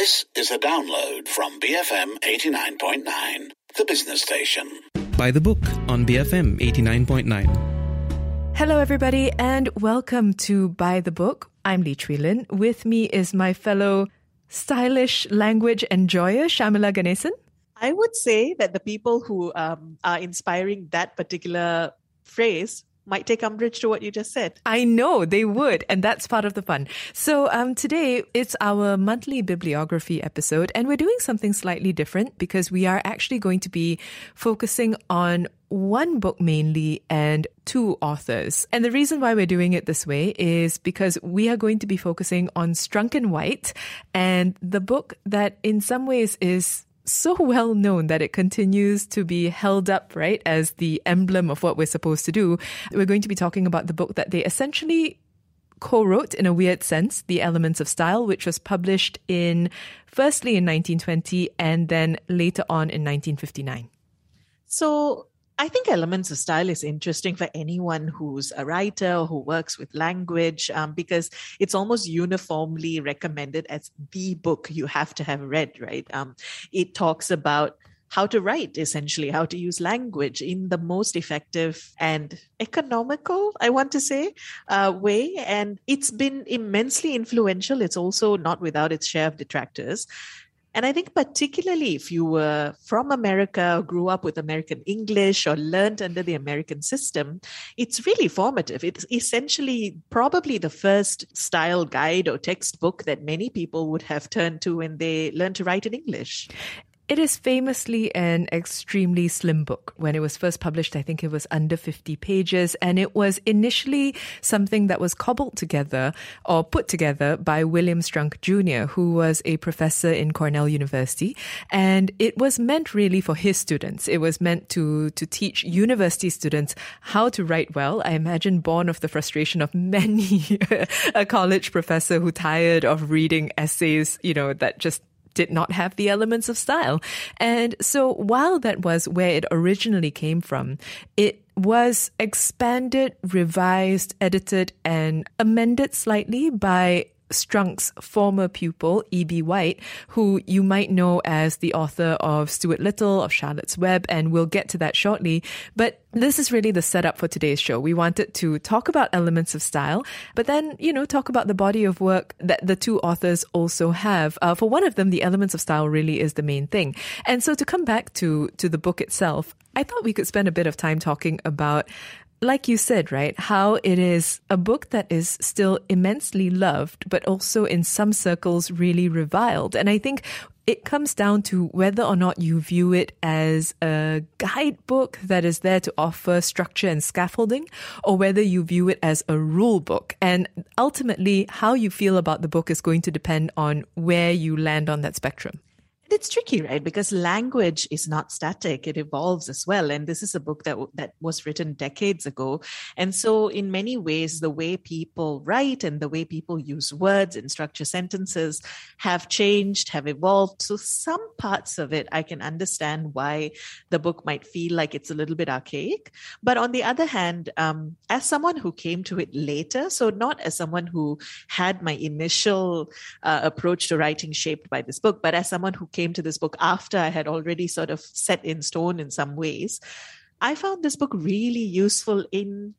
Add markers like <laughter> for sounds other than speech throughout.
This is a download from BFM 89.9, the business station. By the book on BFM 89.9. Hello, everybody, and welcome to By the Book. I'm Lee Chui Lin. With me is my fellow stylish language enjoyer, Sharmila Ganesan. I would say that the people who um, are inspiring that particular phrase might take umbrage to what you just said. I know they would, and that's part of the fun. So um, today it's our monthly bibliography episode, and we're doing something slightly different because we are actually going to be focusing on one book mainly and two authors. And the reason why we're doing it this way is because we are going to be focusing on Strunk and White and the book that in some ways is so well known that it continues to be held up, right, as the emblem of what we're supposed to do. We're going to be talking about the book that they essentially co-wrote in a weird sense, The Elements of Style, which was published in firstly in 1920 and then later on in 1959. So I think Elements of Style is interesting for anyone who's a writer or who works with language um, because it's almost uniformly recommended as the book you have to have read, right? Um, it talks about how to write, essentially, how to use language in the most effective and economical, I want to say, uh, way. And it's been immensely influential. It's also not without its share of detractors. And I think, particularly if you were from America, or grew up with American English, or learned under the American system, it's really formative. It's essentially probably the first style guide or textbook that many people would have turned to when they learned to write in English. It is famously an extremely slim book. When it was first published, I think it was under 50 pages, and it was initially something that was cobbled together or put together by William Strunk Jr., who was a professor in Cornell University. And it was meant really for his students. It was meant to, to teach university students how to write well. I imagine born of the frustration of many <laughs> a college professor who tired of reading essays, you know, that just did not have the elements of style. And so while that was where it originally came from, it was expanded, revised, edited, and amended slightly by Strunk's former pupil, E.B. White, who you might know as the author of Stuart Little, of Charlotte's Web, and we'll get to that shortly. But this is really the setup for today's show. We wanted to talk about elements of style, but then, you know, talk about the body of work that the two authors also have. Uh, for one of them, the elements of style really is the main thing. And so to come back to, to the book itself, I thought we could spend a bit of time talking about like you said, right, how it is a book that is still immensely loved, but also in some circles really reviled. And I think it comes down to whether or not you view it as a guidebook that is there to offer structure and scaffolding, or whether you view it as a rule book. And ultimately, how you feel about the book is going to depend on where you land on that spectrum it's tricky, right? Because language is not static; it evolves as well. And this is a book that that was written decades ago, and so in many ways, the way people write and the way people use words and structure sentences have changed, have evolved. So some parts of it, I can understand why the book might feel like it's a little bit archaic. But on the other hand, um, as someone who came to it later, so not as someone who had my initial uh, approach to writing shaped by this book, but as someone who came came to this book after I had already sort of set in stone in some ways, I found this book really useful in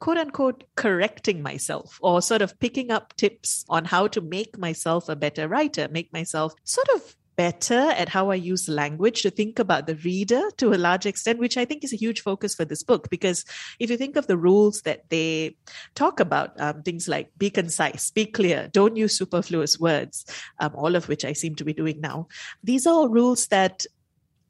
quote unquote correcting myself or sort of picking up tips on how to make myself a better writer, make myself sort of better at how I use language to think about the reader to a large extent, which I think is a huge focus for this book. Because if you think of the rules that they talk about, um, things like be concise, be clear, don't use superfluous words, um, all of which I seem to be doing now, these are all rules that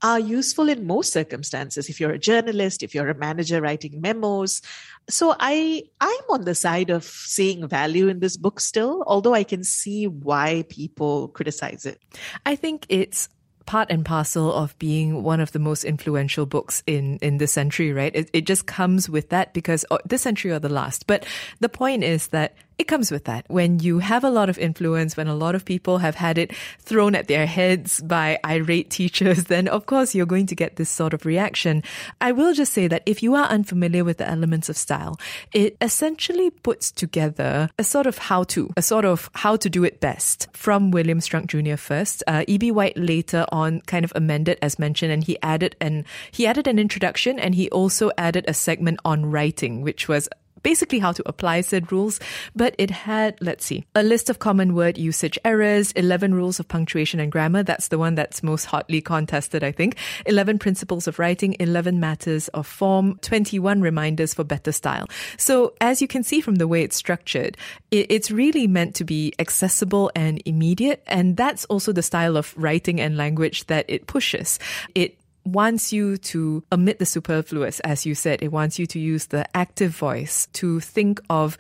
are useful in most circumstances if you're a journalist if you're a manager writing memos so i i'm on the side of seeing value in this book still although i can see why people criticize it i think it's part and parcel of being one of the most influential books in in this century, right? It, it just comes with that because oh, this century or the last. But the point is that it comes with that. When you have a lot of influence, when a lot of people have had it thrown at their heads by irate teachers, <laughs> then of course you're going to get this sort of reaction. I will just say that if you are unfamiliar with the elements of style, it essentially puts together a sort of how to, a sort of how to do it best from William Strunk Jr. first. Uh, E.B. White later on kind of amended as mentioned and he added an, he added an introduction and he also added a segment on writing, which was basically how to apply said rules, but it had, let's see, a list of common word usage errors, 11 rules of punctuation and grammar. That's the one that's most hotly contested, I think. 11 principles of writing, 11 matters of form, 21 reminders for better style. So as you can see from the way it's structured, it's really meant to be accessible and immediate. And that's also the style of writing and language that it pushes. It wants you to omit the superfluous, as you said. It wants you to use the active voice to think of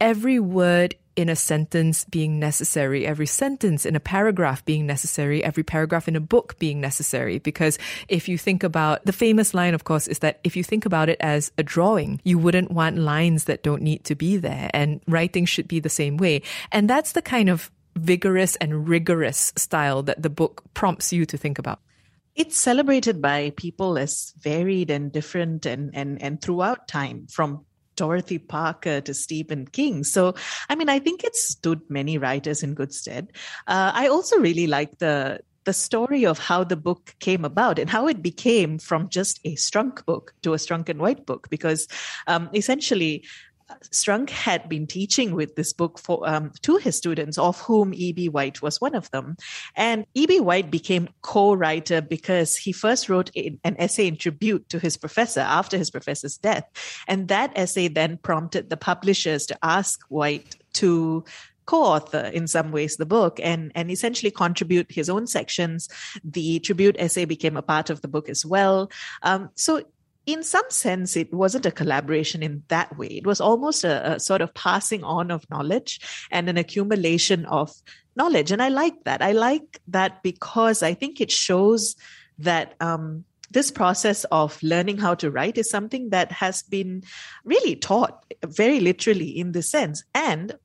every word in a sentence being necessary, every sentence in a paragraph being necessary, every paragraph in a book being necessary. Because if you think about the famous line, of course, is that if you think about it as a drawing, you wouldn't want lines that don't need to be there. And writing should be the same way. And that's the kind of vigorous and rigorous style that the book prompts you to think about it's celebrated by people as varied and different and and and throughout time from Dorothy Parker to Stephen King. So, I mean, I think it stood many writers in good stead. Uh, I also really like the the story of how the book came about and how it became from just a Strunk book to a Strunk and White book, because um, essentially Strunk had been teaching with this book for um, to his students, of whom E.B. White was one of them. And E.B. White became co-writer because he first wrote an essay in tribute to his professor after his professor's death, and that essay then prompted the publishers to ask White to co-author in some ways the book and and essentially contribute his own sections the tribute essay became a part of the book as well um, so in some sense, it wasn't a collaboration in that way. It was almost a, a, sort of passing on of knowledge and an accumulation of knowledge. And I like that. I like that because I think it shows that um, this process of learning how to write is something that has been really taught very literally in this sense. And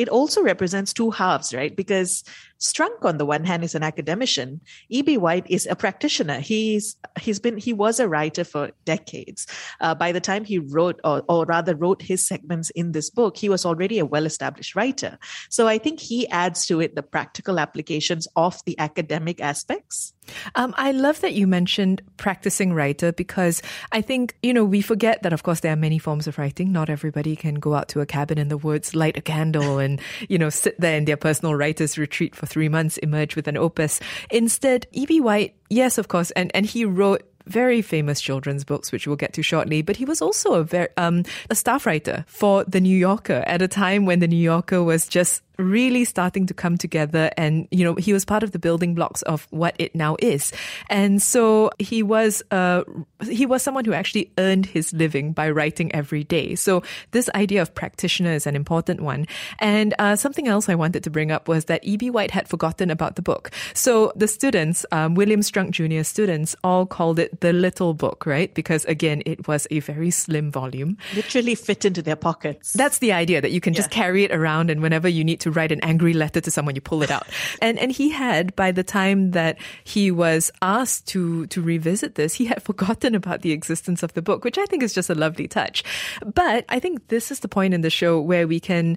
it also represents two halves, right? Because Strunk, on the one hand, is an academician. E.B. White is a practitioner. He's he's been he was a writer for decades. Uh, by the time he wrote, or, or rather wrote his segments in this book, he was already a well-established writer. So I think he adds to it the practical applications of the academic aspects. Um, I love that you mentioned practicing writer because I think, you know, we forget that, of course, there are many forms of writing. Not everybody can go out to a cabin in the woods, light a candle, and, you know, sit there in their personal writer's retreat for three months, emerge with an opus. Instead, E.B. White, yes, of course, and, and he wrote very famous children's books, which we'll get to shortly. But he was also a very, um, a staff writer for the New Yorker at a time when the New Yorker was just really starting to come together and you know he was part of the building blocks of what it now is. And so he was uh he was someone who actually earned his living by writing every day. So this idea of practitioner is an important one. And uh, something else i wanted to bring up was that eb white had forgotten about the book. So the students um, william strunk jr students all called it the little book right? Because again it was a very slim volume. Literally fit into their pockets. That's the idea that you can yeah. just carry it around and whenever you need to write an angry letter to someone, you pull it out. <laughs> And and he had by the time that he was asked to to revisit this, he had <laughs> forgotten about the existence of the book, which I think is just a lovely touch. But I think this is the point in the show where we can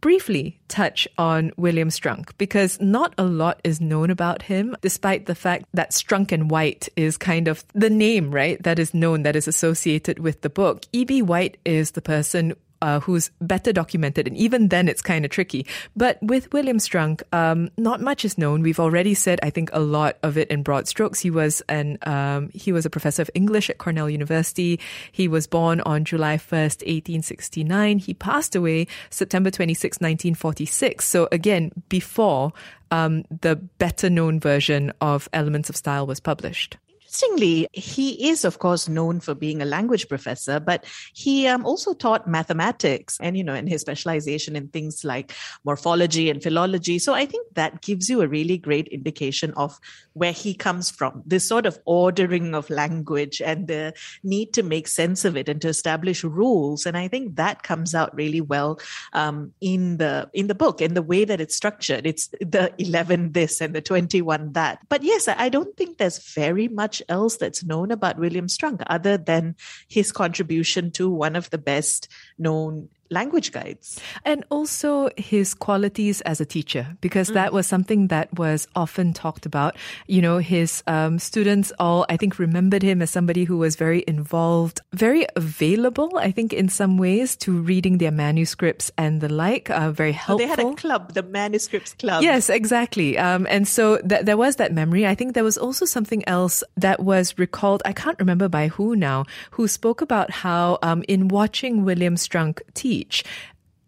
briefly touch on William Strunk because not a lot is known about him, despite the fact that Strunk and White is kind of the name, right, that is known, that is associated with the book. E.B. White is the person uh, who's better documented, and even then it's kind of tricky. But with William Strunk, um, not much is known. We've already said, I think, a lot of it in broad strokes. He was an um, he was a professor of English at Cornell University. He was born on July first, eighteen sixty nine. He passed away September 26, nineteen forty six. So again, before um, the better known version of Elements of Style was published Interestingly, he is, of course, known for being a language professor, but he um, also taught mathematics and, you know, in his specialization in things like morphology and philology. So I think that gives you a really great indication of where he comes from this sort of ordering of language and the need to make sense of it and to establish rules. And I think that comes out really well um, in the in the book in the way that it's structured. It's the 11 this and the 21 that. But yes, I don't think there's very much much else that's known about William Strunk other than his contribution to one of the best known language guides. And also his qualities as a teacher, because mm. that was something that was often talked about. You know, his um, students all, I think, remembered him as somebody who was very involved, very available, I think, in some ways to reading their manuscripts and the like, uh, very helpful. Oh, they had a club, the Manuscripts Club. Yes, exactly. Um, and so th- there was that memory. I think there was also something else that was recalled, I can't remember by who now, who spoke about how um, in watching William Strunk teach,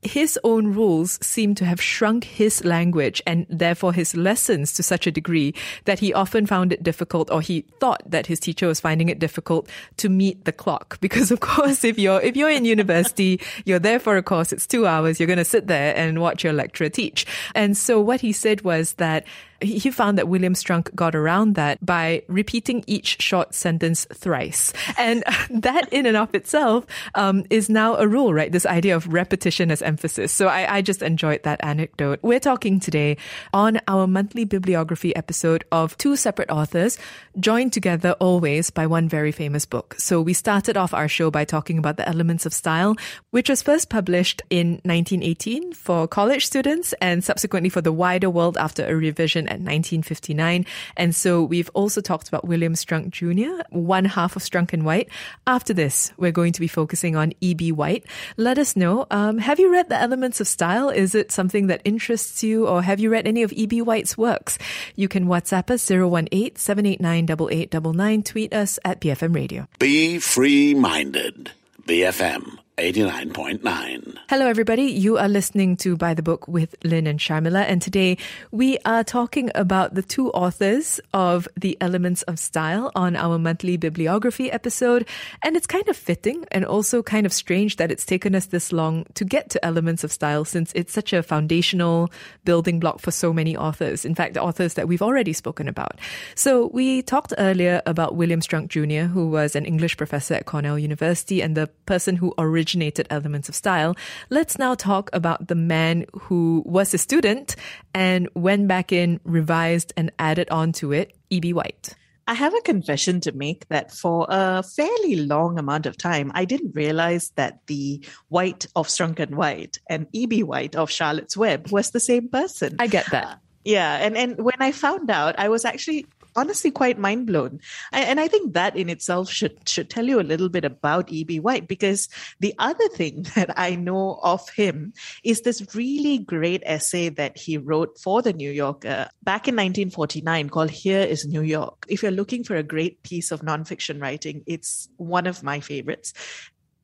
his own rules seem to have shrunk his language and therefore his lessons to such a degree that he often found it difficult or he thought that his teacher was finding it difficult to meet the clock. <laughs> Because of course if you're if you're in university you're there for a course it's 2 hours you're going to sit there and watch your lecturer teach. And so what he said was that he found that William Strunk got around that by repeating each short sentence thrice. And <laughs> that in and of itself um, is now a rule, right? This idea of repetition as emphasis. So I, I just enjoyed that anecdote. We're talking today on our monthly bibliography episode of two separate authors, joined together always by one very famous book. So we started off our show by talking about The Elements of Style, which was first published in 1918 for college students and subsequently for the wider world after a revision at 1959. And so we've also talked about William Strunk Jr., one half of Strunk and White. After this, we're going to be focusing on E.B. White. Let us know, um, have you read The Elements of Style? Is it something that interests you or have you read any of E.B. White's works? You can WhatsApp us 018 789 8899. Tweet us at BFM Radio. Be free minded. BFM 89.9. Hello, everybody. You are listening to By the Book with Lynn and Sharmila. And today we are talking about the two authors of The Elements of Style on our monthly bibliography episode. And it's kind of fitting and also kind of strange that it's taken us this long to get to Elements of Style since it's such a foundational building block for so many authors. In fact, the authors that we've already spoken about. So we talked earlier about William Strunk Jr., who was an English professor at Cornell University and the person who originally originated elements of style. Let's now talk about the man who was a student and went back in, revised, and added on to it, E.B. White. I have a confession to make that for a fairly long amount of time, I didn't realize that the White of Strunk and White and E.B. White of Charlotte's Web was the same person. I get that. Uh, yeah, and and when I found out, I was actually honestly quite mind blown. And I think that in itself should should tell you a little bit about E.B. White because the other thing <laughs> that I know of him is this really great essay that he wrote for the New Yorker back in 1949 called Here is New York. If you're looking for a great piece of nonfiction writing, it's one of my favorites.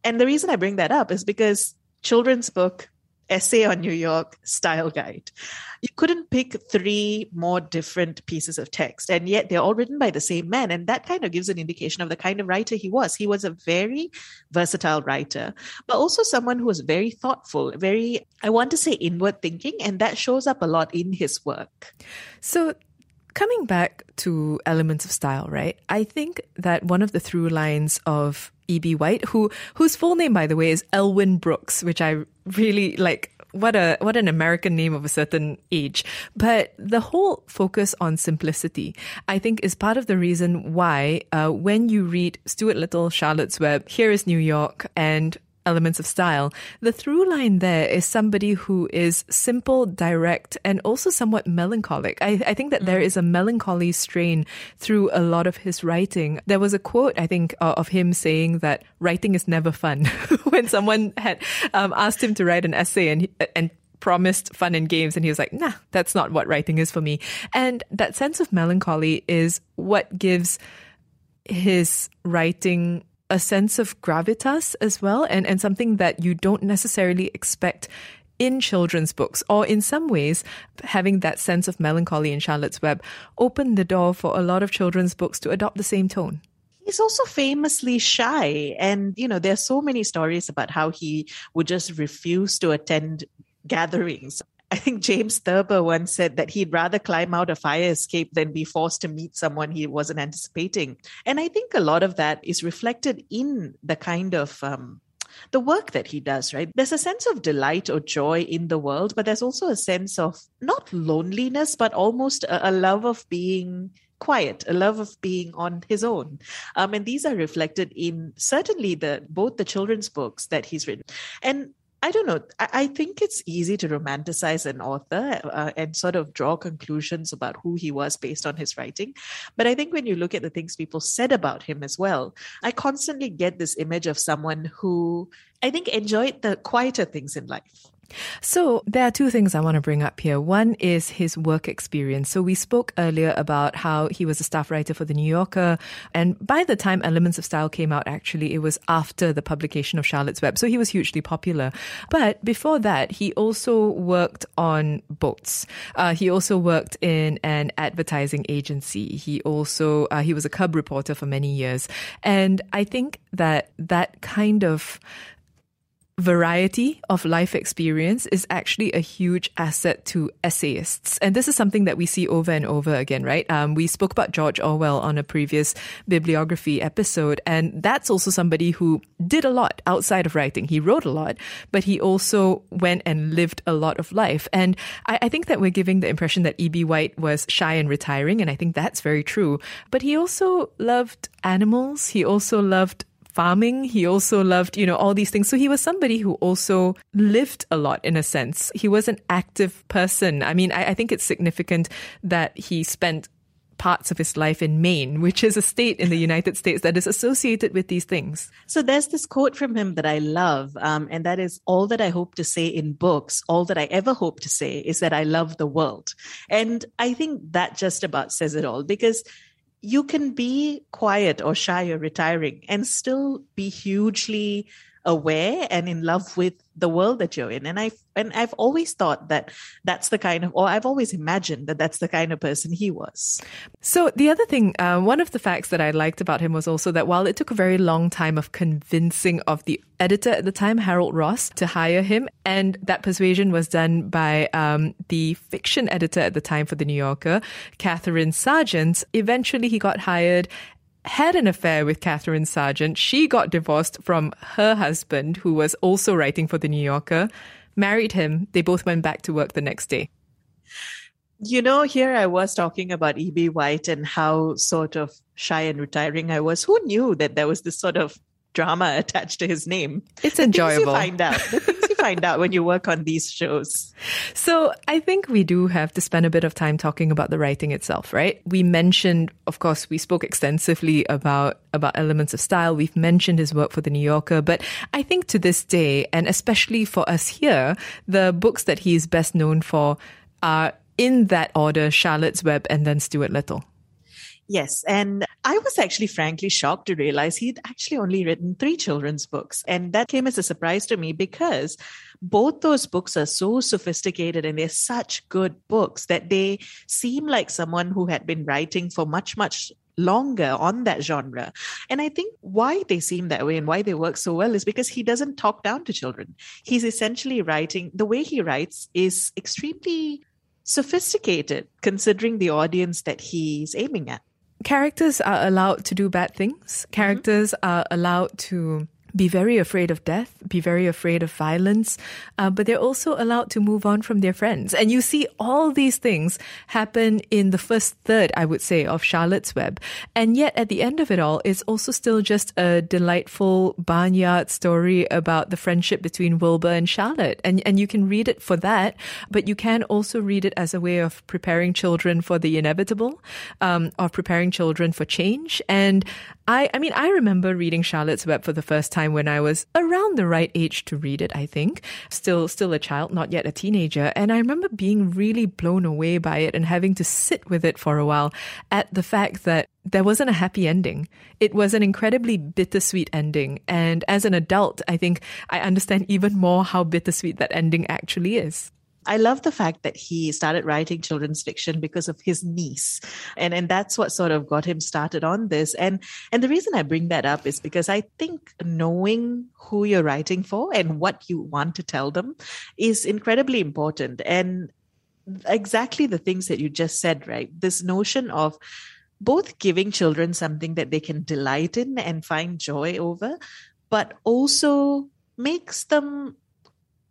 And the reason I bring that up is because children's book essay on New York style guide. You couldn't pick three more different pieces of text, and yet they're all written by the same man. And that kind of gives an indication of the kind of writer he was. He was a very versatile writer, but also someone who was very thoughtful, very, I want to say, inward thinking, and that shows up a lot in his work. So, coming back to elements of style, right? I think that one of the through lines of E.B. White, who whose full name, by the way, is Elwyn Brooks, which I really like. What a what an American name of a certain age. But the whole focus on simplicity, I think, is part of the reason why uh, when you read Stuart Little, Charlotte's Web, Here is New York, and elements of style. The through line there is somebody who is simple, direct, and also somewhat melancholic. I, I think that mm. there is a melancholy strain through a lot of his writing. There was a quote, I think, uh, of him saying that writing is never fun. <laughs> when someone had um, asked him to write an essay and, and promised fun and games and he was like nah that's not what writing is for me and that sense of melancholy is what gives his writing a sense of gravitas as well and, and something that you don't necessarily expect in children's books, or in some ways, having that sense of melancholy in Charlotte's Web opened the door for a lot of children's books to adopt the same tone. He's also famously shy. And, you know, there are so many stories about how he would just refuse to attend gatherings. I think James Thurber once said that he'd rather climb out a fire escape than be forced to meet someone he wasn't anticipating. And I think a lot of that is reflected in the kind of um, the work that he does, right? There's a sense of delight or joy in the world, but there's also a sense of not loneliness, but almost a, a love of being quiet, a love of being on his own. Um, and these are reflected in certainly the both the children's books that he's written. And I don't know. I, think it's easy to romanticize an author uh, and sort of draw conclusions about who he was based on his writing. But I think when you look at the things people said about him as well, I constantly get this image of someone who I think enjoyed the quieter things in life. So there are two things I want to bring up here. One is his work experience. So we spoke earlier about how he was a staff writer for the New Yorker. And by the time Elements of Style came out, actually, it was after the publication of Charlotte's Web. So he was hugely popular. But before that, he also worked on boats. Uh, he also worked in an advertising agency. He also, uh, he was a cub reporter for many years. And I think that that kind of variety of life experience is actually a huge asset to essayists. And this is something that we see over and over again, right? Um, we spoke about George Orwell on a previous bibliography episode, and that's also somebody who did a lot outside of writing. He wrote a lot, but he also went and lived a lot of life. And I, I think that we're giving the impression that E.B. White was shy and retiring, and I think that's very true. But he also loved animals. He also loved farming. He also loved, you know, all these things. So he was somebody who also lived a lot in a sense. He was an active person. I mean, I, I think it's significant that he spent parts of his life in Maine, which is a state in the United States that is associated with these things. So there's this quote from him that I love, um, and that is all that I hope to say in books, all that I ever hope to say is that I love the world. And I think that just about says it all because you can be quiet or shy or retiring and still be hugely aware and in love with the world that you're in. And i and i've always thought that that's the kind of or i've always imagined that that's the kind of person he was. So the other thing uh, one of the facts that i liked about him was also that while it took a very long time of convincing of the editor at the time harold ross to hire him and that persuasion was done by um, the fiction editor at the time for the new yorker Katharine Sergeant eventually he got hired had an affair with Katharine Sergeant. She got divorced from her husband, who was also writing for The New Yorker, married him. They both went back to work the next day. You know, here I was talking about E.B. White and how sort of shy and retiring I was. Who knew that there was this sort of drama <laughs> attached to his name? It's enjoyable. find out. Find out when you work on these shows. So I think we do have to spend a bit of time talking about the writing itself, right? We mentioned, of course, we spoke extensively about about elements of style. We've mentioned his work for the New Yorker, but I think to this day, and especially for us here, the books that he is best known for are in that order: Charlotte's Web and then Stuart Little. Yes. And I was actually frankly shocked to realize he'd actually only written three children's books. And that came as a surprise to me because both those books are so sophisticated and they're such good books that they seem like someone who had been writing for much, much longer on that genre. And I think why they seem that way and why they work so well is because he doesn't talk down to children. He's essentially writing, the way he writes is extremely sophisticated considering the audience that he's aiming at characters are allowed to do bad things. Characters mm-hmm. are allowed to be very afraid of death, be very afraid of violence, uh, but they're also allowed to move on from their friends. And you see all these things happen in the first third, I would say, of Charlotte's Web. And yet at the end of it all, it's also still just a delightful barnyard story about the friendship between Wilbur and Charlotte. And, and you can read it for that, but you can also read it as a way of preparing children for the inevitable, um, of preparing children for change. And I, I mean, I remember reading Charlotte's Web for the first time when I was around the right age to read it, I think. Still, still a child, not yet a teenager. And I remember being really blown away by it and having to sit with it for a while at the fact that there wasn't a happy ending. It was an incredibly bittersweet ending. And as an adult, I think I understand even more how bittersweet that ending actually is. I love the fact that he started writing children's fiction because of his niece. And and that's what sort of got him started on this. And and the reason I bring that up is because I think knowing who you're writing for and what you want to tell them is incredibly important. And exactly the things that you just said, right? This notion of both giving children something that they can delight in and find joy over, but also makes them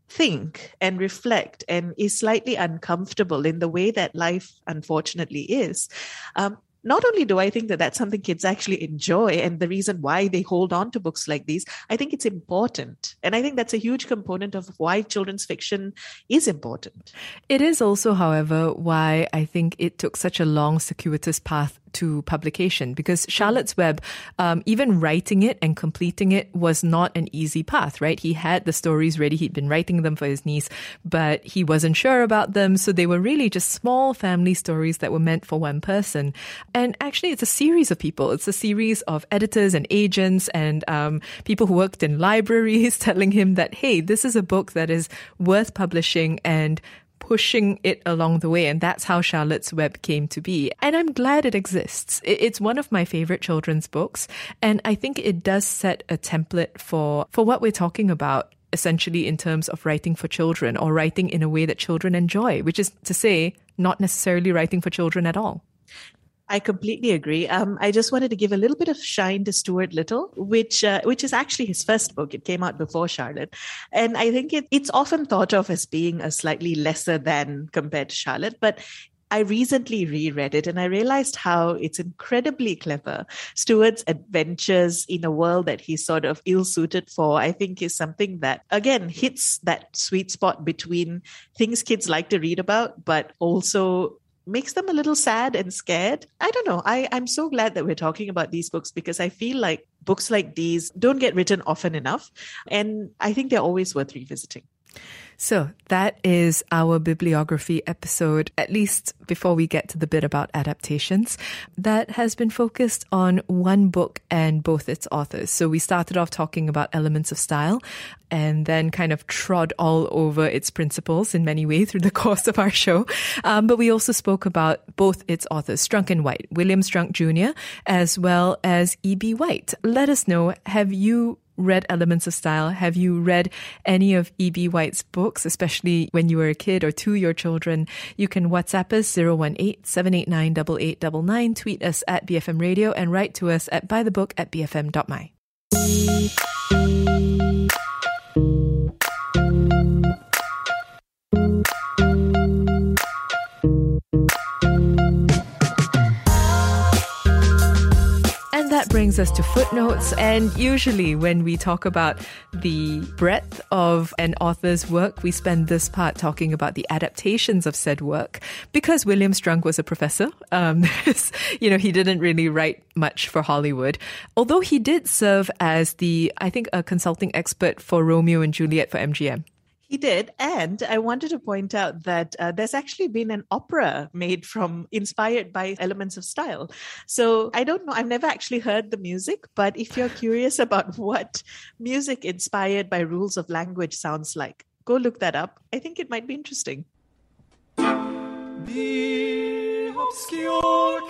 think and reflect and is slightly uncomfortable in the way that life unfortunately is um, not only do I think that that's something kids actually enjoy and the reason why they hold on to books like these, I think it's important. And I think that's a huge component of why children's fiction is important. It is also, however, why I think it took such a long, circuitous path to publication because Charlotte's Web, um, even writing it and completing it was not an easy path, right? He had the stories ready. He'd been writing them for his niece, but he wasn't sure about them. So they were really just small family stories that were meant for one person. And actually, it's a series of people. It's a series of editors and agents and um, people who worked in libraries <laughs> telling him that, hey, this is a book that is worth publishing and pushing it along the way. And that's how Charlotte's Web came to be. And I'm glad it exists. It's one of my favorite children's books. And I think it does set a template for, for what we're talking about essentially in terms of writing for children or writing in a way that children enjoy, which is to say, not necessarily writing for children at all. I completely agree. Um, I just wanted to give a little bit of shine to Stuart Little, which uh, which is actually his first book. It came out before Charlotte, and I think it, it's often thought of as being a slightly lesser than compared to Charlotte, but I recently reread it and I realized how it's incredibly clever. Stuart's adventures in a world that he's sort of ill suited for, I think is something that, again, hits that sweet spot between things kids like to read about, but also makes them a little sad and scared. I don't know. I, I'm so glad that we're talking about these books because I feel like books like these don't get written often enough. And I think they're always worth revisiting. So that is our bibliography episode, at least before we get to the bit about adaptations, that has been focused on one book and both its authors. So we started off talking about elements of style and then kind of trod all over its principles in many ways through the <laughs> course of our show. Um, but we also spoke about both its authors, Strunk and White, William Strunk Jr., as well as E.B. White. Let us know, have you read Elements of Style? Have you read any of E.B. White's books, especially when you were a kid or to your children? You can WhatsApp us 018 789 8899, tweet us at BFM Radio, and write to us at buythebook at bfm.my. brings us to footnotes. And usually, when we talk about the breadth of an author's work, we spend this part talking about the adaptations of said work. Because William Strunk was a professor, um, <laughs> you know, he didn't really write much for Hollywood. Although he did serve as the, I think, a consulting expert for Romeo and Juliet for MGM. He did. And I wanted to point out that uh, there's actually been an opera made from inspired by elements of style. So I don't know. I've never actually heard the music, but if you're curious <laughs> about what music inspired by rules of language sounds like, go look that up. I think it might be interesting. Obscure.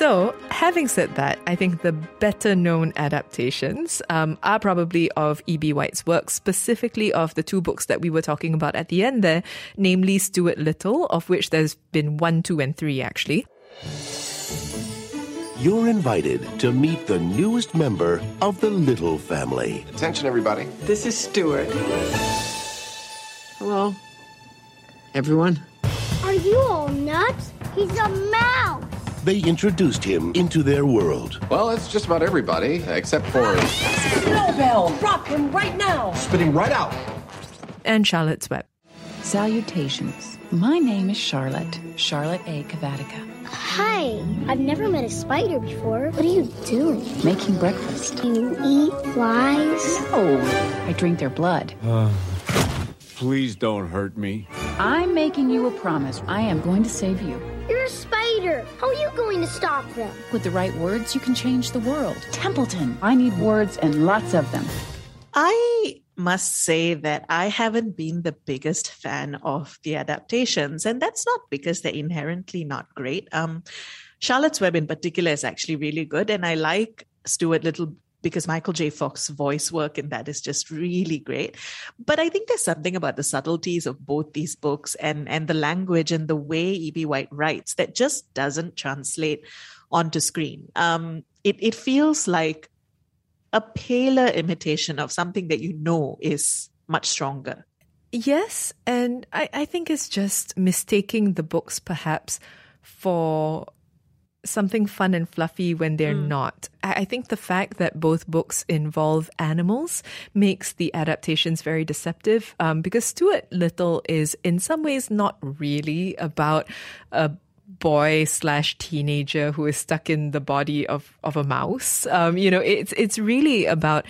So, having said that, I think the better known adaptations um, are probably of E.B. White's work, specifically of the two books that we were talking about at the end there, namely Stuart Little, of which there's been one, two, and three actually. You're invited to meet the newest member of the Little family. Attention, everybody. This is Stuart. Hello, everyone. Are you all nuts? He's a mouse. They introduced him into their world. Well, it's just about everybody, except for. Snowbell! Drop him right now! Spitting right out! And Charlotte's Web. Salutations. My name is Charlotte, Charlotte A. Cavatica. Hi. I've never met a spider before. What are you doing? Making breakfast. Do You eat flies? No, I drink their blood. Uh, please don't hurt me. I'm making you a promise. I am going to save you. You're a spider. How are you going to stop them? With the right words, you can change the world. Templeton, I need words and lots of them. I must say that I haven't been the biggest fan of the adaptations, and that's not because they're inherently not great. Um, Charlotte's Web, in particular, is actually really good, and I like Stuart Little because Michael J. Fox's voice work in that is just really great. But I think there's something about the subtleties of both these books and and the language and the way E.B. White writes that just doesn't translate onto screen. Um, it it feels like a paler imitation of something that you know is much stronger. Yes, and I, I think it's just mistaking the books perhaps for something fun and fluffy when they're mm. not. I think the fact that both books involve animals makes the adaptations very deceptive um, because Stuart Little is in some ways not really about a boy slash teenager who is stuck in the body of, of a mouse. Um, you know, it's, it's really about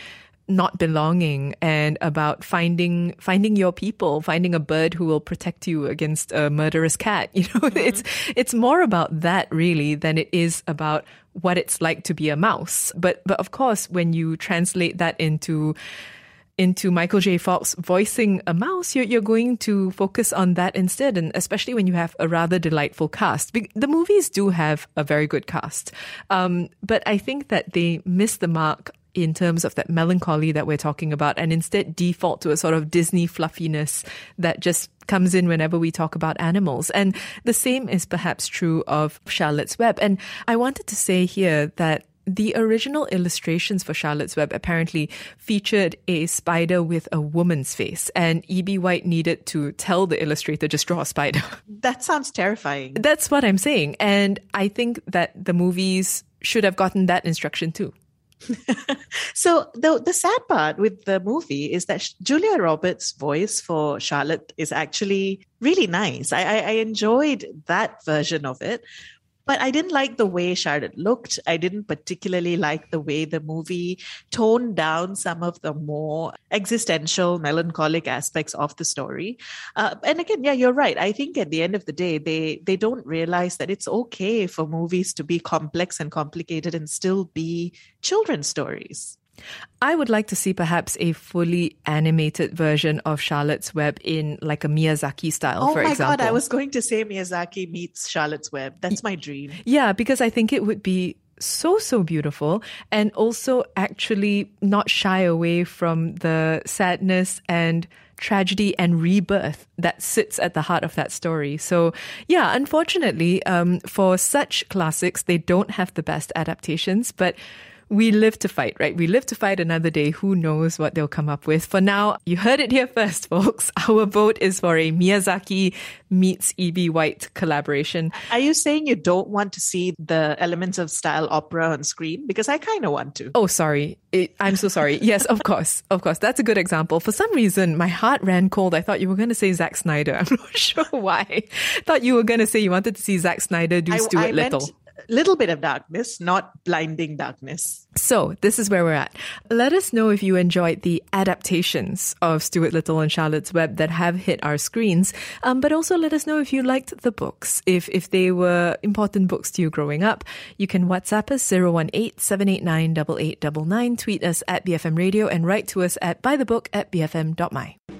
not belonging and about finding finding your people, finding a bird who will protect you against a murderous cat. <laughs> You know, mm-hmm. it's it's more about that really than it is about what it's like to be a mouse. But but of course, when you translate that into into Michael J. Fox voicing a mouse, you're, you're going to focus on that instead. And especially when you have a rather delightful cast. The movies do have a very good cast. Um, but I think that they miss the mark in terms of that melancholy that we're talking about and instead default to a sort of Disney fluffiness that just comes in whenever we talk about animals. And the same is perhaps true of Charlotte's Web. And I wanted to say here that the original illustrations for Charlotte's Web apparently featured a spider with a woman's face, and E.B. White needed to tell the illustrator just draw a spider. <laughs> That sounds terrifying. That's what I'm saying. And I think that the movies should have gotten that instruction too. <laughs> so the the sad part with the movie is that Julia Roberts' voice for Charlotte is actually really nice. I, I, I enjoyed that version of it, but I didn't like the way Charlotte looked. I didn't particularly like the way the movie toned down some of the more existential, melancholic aspects of the story. Uh, and again, yeah, you're right. I think at the end of the day, they they don't realize that it's okay for movies to be complex and complicated and still be children's stories. I would like to see perhaps a fully animated version of Charlotte's Web in like a Miyazaki style, oh for example. Oh my god, I was going to say Miyazaki meets Charlotte's Web. That's my dream. Yeah, because I think it would be so so beautiful and also actually not shy away from the sadness and tragedy and rebirth that sits at the heart of that story. So, yeah, unfortunately, um, for such classics, they don't have the best adaptations, but we live to fight, right? We live to fight another day. Who knows what they'll come up with? For now, you heard it here first, <laughs> folks. Our vote is for a Miyazaki meets E.B. White collaboration. Are you saying you don't want to see the elements of style opera on screen? Because I kind of want to. Oh, sorry. It, I'm so sorry. <laughs> Yes, of course. Of course. That's a good example. For some reason, my heart ran cold. I thought you were going to say Zack Snyder. <laughs> I'm not sure why. thought you were going to say you wanted to see Zack Snyder do I, Stuart I Little. Meant- little bit of darkness, not blinding darkness. So, this is where we're at. Let us know if you enjoyed the adaptations of Stuart Little and Charlotte's Web that have hit our screens. Um, but also let us know if you liked the books, if, if they were important books to you growing up. You can WhatsApp us 018 789 8899, tweet us at BFM Radio, and write to us at buythebook at bfm.my.